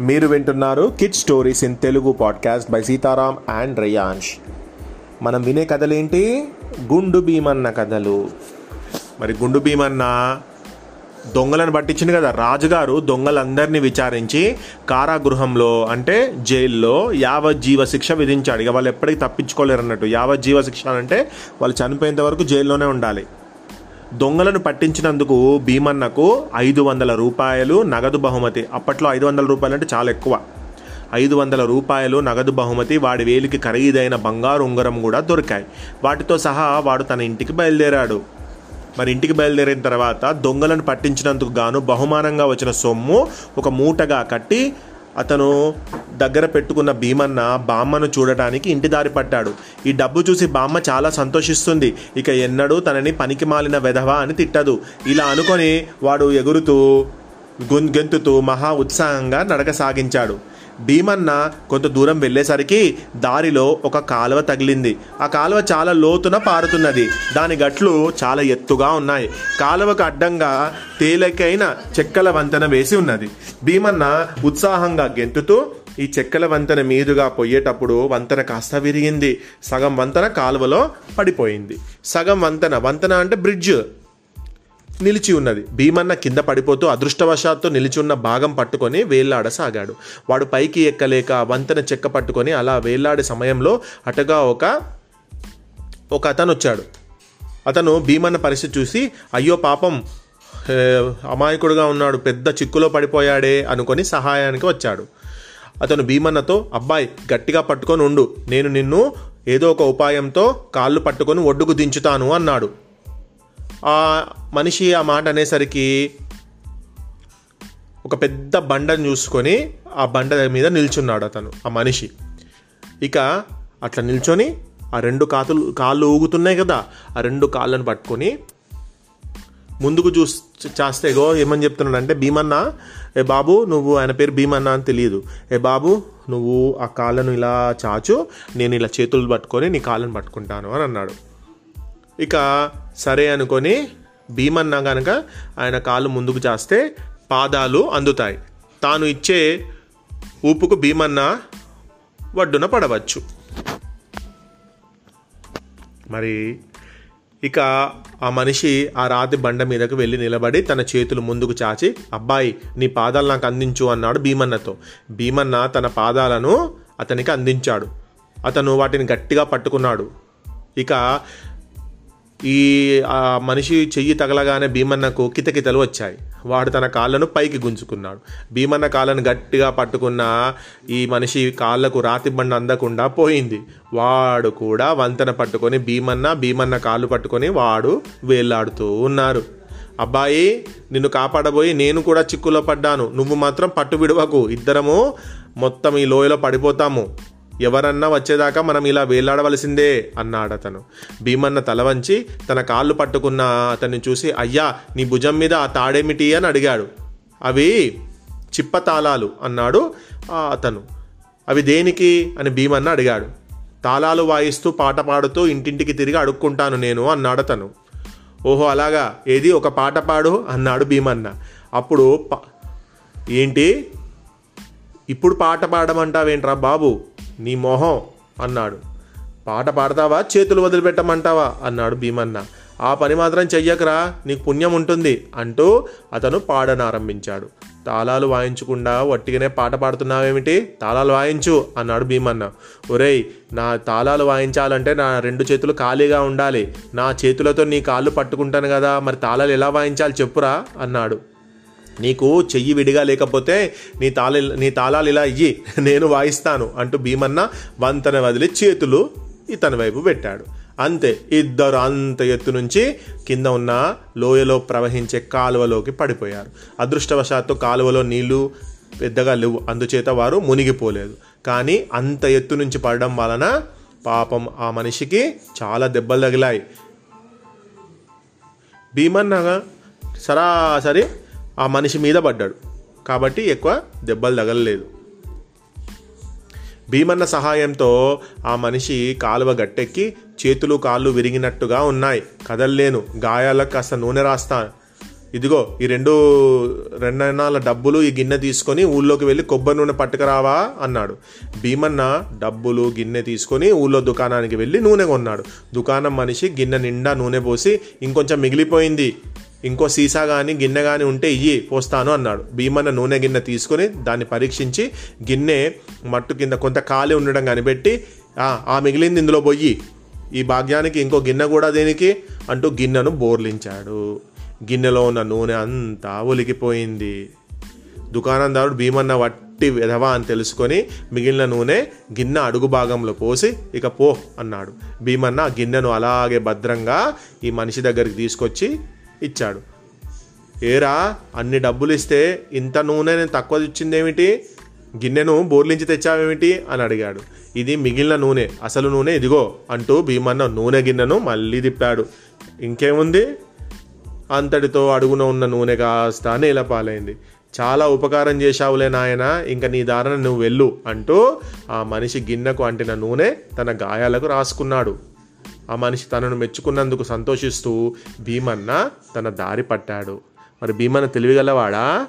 మీరు వింటున్నారు kid stories in Telugu podcast by Sitaram and Rayansh మనం వినే కథలేంటి? గుండు భీమన్న కథలు. మరి గుండు భీమన్న దొంగలను పట్టించింది కదా రాజుగారు దొంగలందరినీ విచారించి కారాగృహంలో అంటే జైల్లో యావజ్జీవ శిక్ష విధించాడు. ఇక వాళ్ళు ఎప్పటికీ తప్పించుకోలేరు అన్నట్టు యావజ్జీవ శిక్ష అంటే వాళ్ళు చనిపోయేంత వరకు జైల్లోనే ఉండాలి. దొంగలను పట్టించినందుకు భీమన్నకు ఐదు వందల రూపాయలు నగదు బహుమతి. అప్పట్లో ఐదు వందల రూపాయలు అంటే చాలా ఎక్కువ. ఐదు వందల రూపాయలు నగదు బహుమతి వాడి వేలికి ఖరీదైన బంగారు ఉంగరం కూడా దొరికాయి. వాటితో సహా వాడు తన ఇంటికి బయలుదేరాడు. మరి ఇంటికి బయలుదేరిన తర్వాత దొంగలను పట్టించినందుకు గాను బహుమానంగా వచ్చిన సొమ్ము ఒక మూటగా కట్టి అతను దగ్గర పెట్టుకున్న భీమన్న బామ్మను చూడటానికి ఇంటి దారి పట్టాడు. ఈ డబ్బు చూసి బామ్మ చాలా సంతోషిస్తుంది. ఇక ఎన్నడూ తనని పనికి మాలిన వెధవా అని తిట్టదు. ఇలా అనుకొని వాడు ఎగురుతూ గున్ గెంతుతూ మహా ఉత్సాహంగా నడక సాగించాడు. భీమన్న కొంత దూరం వెళ్ళేసరికి దారిలో ఒక కాలువ తగిలింది. ఆ కాలువ చాలా లోతున పారుతున్నది. దాని గట్లు చాలా ఎత్తుగా ఉన్నాయి. కాలువకు అడ్డంగా తేలికైన చెక్కల వంతెన వేసి ఉన్నది. భీమన్న ఉత్సాహంగా గెంతుతూ ఈ చెక్కల వంతెన మీదుగా పోయేటప్పుడు వంతెన కాస్త విరిగింది. సగం వంతెన కాలువలో పడిపోయింది. సగం వంతెన వంతెన అంటే బ్రిడ్జ్. నిలిచి ఉన్నది. భీమన్న కింద పడిపోతూ అదృష్టవశాత్తు నిలిచి ఉన్న భాగం పట్టుకొని వేళ్ళాడసాగాడు వాడు పైకి ఎక్కలేక వంతెన చెక్క పట్టుకొని అలా వేళ్ళాడే సమయంలో అటుగా ఒక ఒక అతను వచ్చాడు అతను భీమన్న పరిస్థితి చూసి అయ్యో పాపం అమాయకుడుగా ఉన్నాడు పెద్ద చిక్కులో పడిపోయాడే అనుకొని సహాయానికి వచ్చాడు. అతను భీమన్నతో అబ్బాయి గట్టిగా పట్టుకొని ఉండు. నేను నిన్ను ఏదో ఒక ఉపాయంతో కాళ్ళు పట్టుకొని ఒడ్డుకు దించుతాను అన్నాడు. ఆ మనిషి ఆ మాట అనేసరికి ఒక పెద్ద బండను చూసుకొని ఆ బండ మీద నిల్చున్నాడు అతను ఆ మనిషి. ఇక అట్లా నిల్చొని ఆ రెండు కాతులు కాళ్ళు ఊగుతున్నాయి కదా ఆ రెండు కాళ్ళను పట్టుకొని ముందుకు చూ చేస్తే గో ఏమని చెప్తున్నాడు అంటే భీమన్న ఏ బాబు నువ్వు ఆయన పేరు భీమన్న అని తెలియదు. ఏ బాబు నువ్వు ఆ కాళ్ళను ఇలా చాచు నేను ఇలా చేతులు పట్టుకొని నీ కాళ్ళను పట్టుకుంటాను అని అన్నాడు. ఇక సరే అనుకొని భీమన్న కనుక ఆయన కాళ్ళు ముందుకు చేస్తే పాదాలు అందుతాయి. తాను ఇచ్చే ఊపుకు భీమన్న ఒడ్డున పడవచ్చు. మరి ఇక ఆ మనిషి ఆ రాతి బండ మీదకు వెళ్ళి నిలబడి తన చేతులు ముందుకు చాచి అబ్బాయి నీ పాదాలు నాకు అందించు అన్నాడు భీమన్నతో. భీమన్న తన పాదాలను అతనికి అందించాడు. అతను వాటిని గట్టిగా పట్టుకున్నాడు. ఇక ఈ ఆ మనిషి చెయ్యి తగలగానే భీమన్నకు కితకితలు వచ్చాయి. వాడు తన కాళ్ళను పైకి గుంజుకున్నాడు. భీమన్న కాళ్ళను గట్టిగా పట్టుకున్న ఈ మనిషి కాళ్ళకు రాతి బండ అందకుండా పోయింది. వాడు కూడా వంతెన పట్టుకొని భీమన్న భీమన్న కాళ్ళు పట్టుకొని వాడు వేలాడుతూ ఉన్నారు. అబ్బాయి నిన్ను కాపాడబోయి నేను కూడా చిక్కులో పడ్డాను. నువ్వు మాత్రం పట్టు విడవకు ఇద్దరము మొత్తం ఈ లోయలో పడిపోతాము. ఎవరన్నా వచ్చేదాకా మనం ఇలా వేలాడవలసిందే అన్నాడు అతను భీమన్న తల వంచి తన కాళ్ళు పట్టుకున్న అతన్ని చూసి అయ్యా నీ భుజం మీద ఆ తాడేమిటి? అని అడిగాడు. అవి చిప్ప తాళాలు అన్నాడు అతను. అవి దేనికి? అని భీమన్న అడిగాడు. తాళాలు వాయిస్తూ పాట పాడుతూ ఇంటింటికి తిరిగి అడుక్కుంటాను నేను అన్నాడు అతను ఓహో అలాగా? ఏది? ఒక పాట పాడు అన్నాడు భీమన్న. అప్పుడు ప- ఏంటి? ఇప్పుడు పాట పాడమంటావేంట్రా బాబు? నీ మొహం అన్నాడు. పాట పాడతావా? చేతులు వదిలిపెట్టమంటావా? అన్నాడు భీమన్న. ఆ పని మాత్రం చెయ్యకరా నీకు పుణ్యం ఉంటుంది అంటూ అతను పాడనారంభించాడు. తాళాలు వాయించకుండా వట్టిగానే పాట పాడుతున్నావేమిటి? తాళాలు వాయించు అన్నాడు భీమన్న. ఒరేయ్ నా తాళాలు వాయించాలంటే నా రెండు చేతులు ఖాళీగా ఉండాలి. నా చేతులతో నీ కాళ్ళు పట్టుకుంటాను కదా మరి తాళాలు ఎలా వాయించాలి చెప్పురా అన్నాడు. నీకు చెయ్యి విడిగా లేకపోతే నీ తాళ నీ తాళాలు ఇలా ఇయ్యి నేను వాయిస్తాను అంటూ భీమన్న వంతెన వదిలి చేతులు ఇతని వైపు పెట్టాడు. అంతే ఇద్దరు అంత ఎత్తు నుంచి కింద ఉన్న లోయలో ప్రవహించే కాలువలోకి పడిపోయారు. అదృష్టవశాత్తు కాలువలో నీళ్ళు పెద్దగా లేవు అందుచేత వారు మునిగిపోలేదు. కానీ అంత ఎత్తు నుంచి పడడం వలన పాపం ఆ మనిషికి చాలా దెబ్బలు తగిలాయి. భీమన్న సరాసరి ఆ మనిషి మీద పడ్డాడు. కాబట్టి ఎక్కువ దెబ్బలు తగలలేదు. భీమన్న సహాయంతో ఆ మనిషి కాలువ గట్టెక్కి చేతులు కాళ్ళు విరిగినట్టుగా ఉన్నాయి. కదల్లేను. గాయాలకు కాస్త నూనె రాస్తా. ఇదిగో ఈ రెండు రెండన్నాల డబ్బులు ఈ గిన్నె తీసుకొని ఊళ్ళోకి వెళ్ళి కొబ్బరి నూనె పట్టుకురావా అన్నాడు. భీమన్న డబ్బులు గిన్నె తీసుకొని ఊళ్ళో దుకాణానికి వెళ్ళి నూనె కొన్నాడు. దుకాణం మనిషి గిన్నె నిండా నూనె పోసి ఇంకొంచెం మిగిలిపోయింది. ఇంకో సీసా కానీ గిన్నె కానీ ఉంటే ఇయ్యి పోస్తాను అన్నాడు. భీమన్న నూనె గిన్నె తీసుకొని దాన్ని పరీక్షించి గిన్నె మట్టు కింద కొంత ఖాళీ ఉండడం కనిపెట్టి "ఆ, మిగిలింది ఇందులో పోయి ఈ భాగ్యానికి ఇంకో గిన్నె కూడా దేనికి? అంటూ గిన్నెను బోర్లించాడు. గిన్నెలో ఉన్న నూనె అంతా ఒలికిపోయింది దుకాణందారుడు భీమన్న వట్టి విధవా అని తెలుసుకొని మిగిలిన నూనె గిన్నె అడుగు భాగంలో పోసి ఇక పో అన్నాడు. భీమన్న ఆ గిన్నెను అలాగే భద్రంగా ఈ మనిషి దగ్గరికి తీసుకొచ్చి ఇచ్చాడు. ఏరా అన్ని డబ్బులు ఇస్తే ఇంత నూనె నేను తక్కువ ఇచ్చిందేమిటి గిన్నెను బోర్లించి తెచ్చావేమిటి? అని అడిగాడు. ఇది మిగిలిన నూనె అసలు నూనె ఇదిగో అంటూ భీమన్న నూనె గిన్నెను మళ్ళీ తిప్పాడు. ఇంకేముంది? అంతటితో అడుగున ఉన్న నూనె కాస్త నేలపాలైంది. చాలా ఉపకారం చేశావులే నాయన ఇంకా నీ దారిన నువ్వు వెళ్ళు అంటూ ఆ మనిషి గిన్నెకు అంటిన నూనె తన గాయాలకు రాసుకున్నాడు. ఆ మనిషి తనను మెచ్చుకున్నందుకు సంతోషిస్తూ భీమన్న తన దారి పట్టాడు. మరి భీమన్న తెలివిగలవాడా?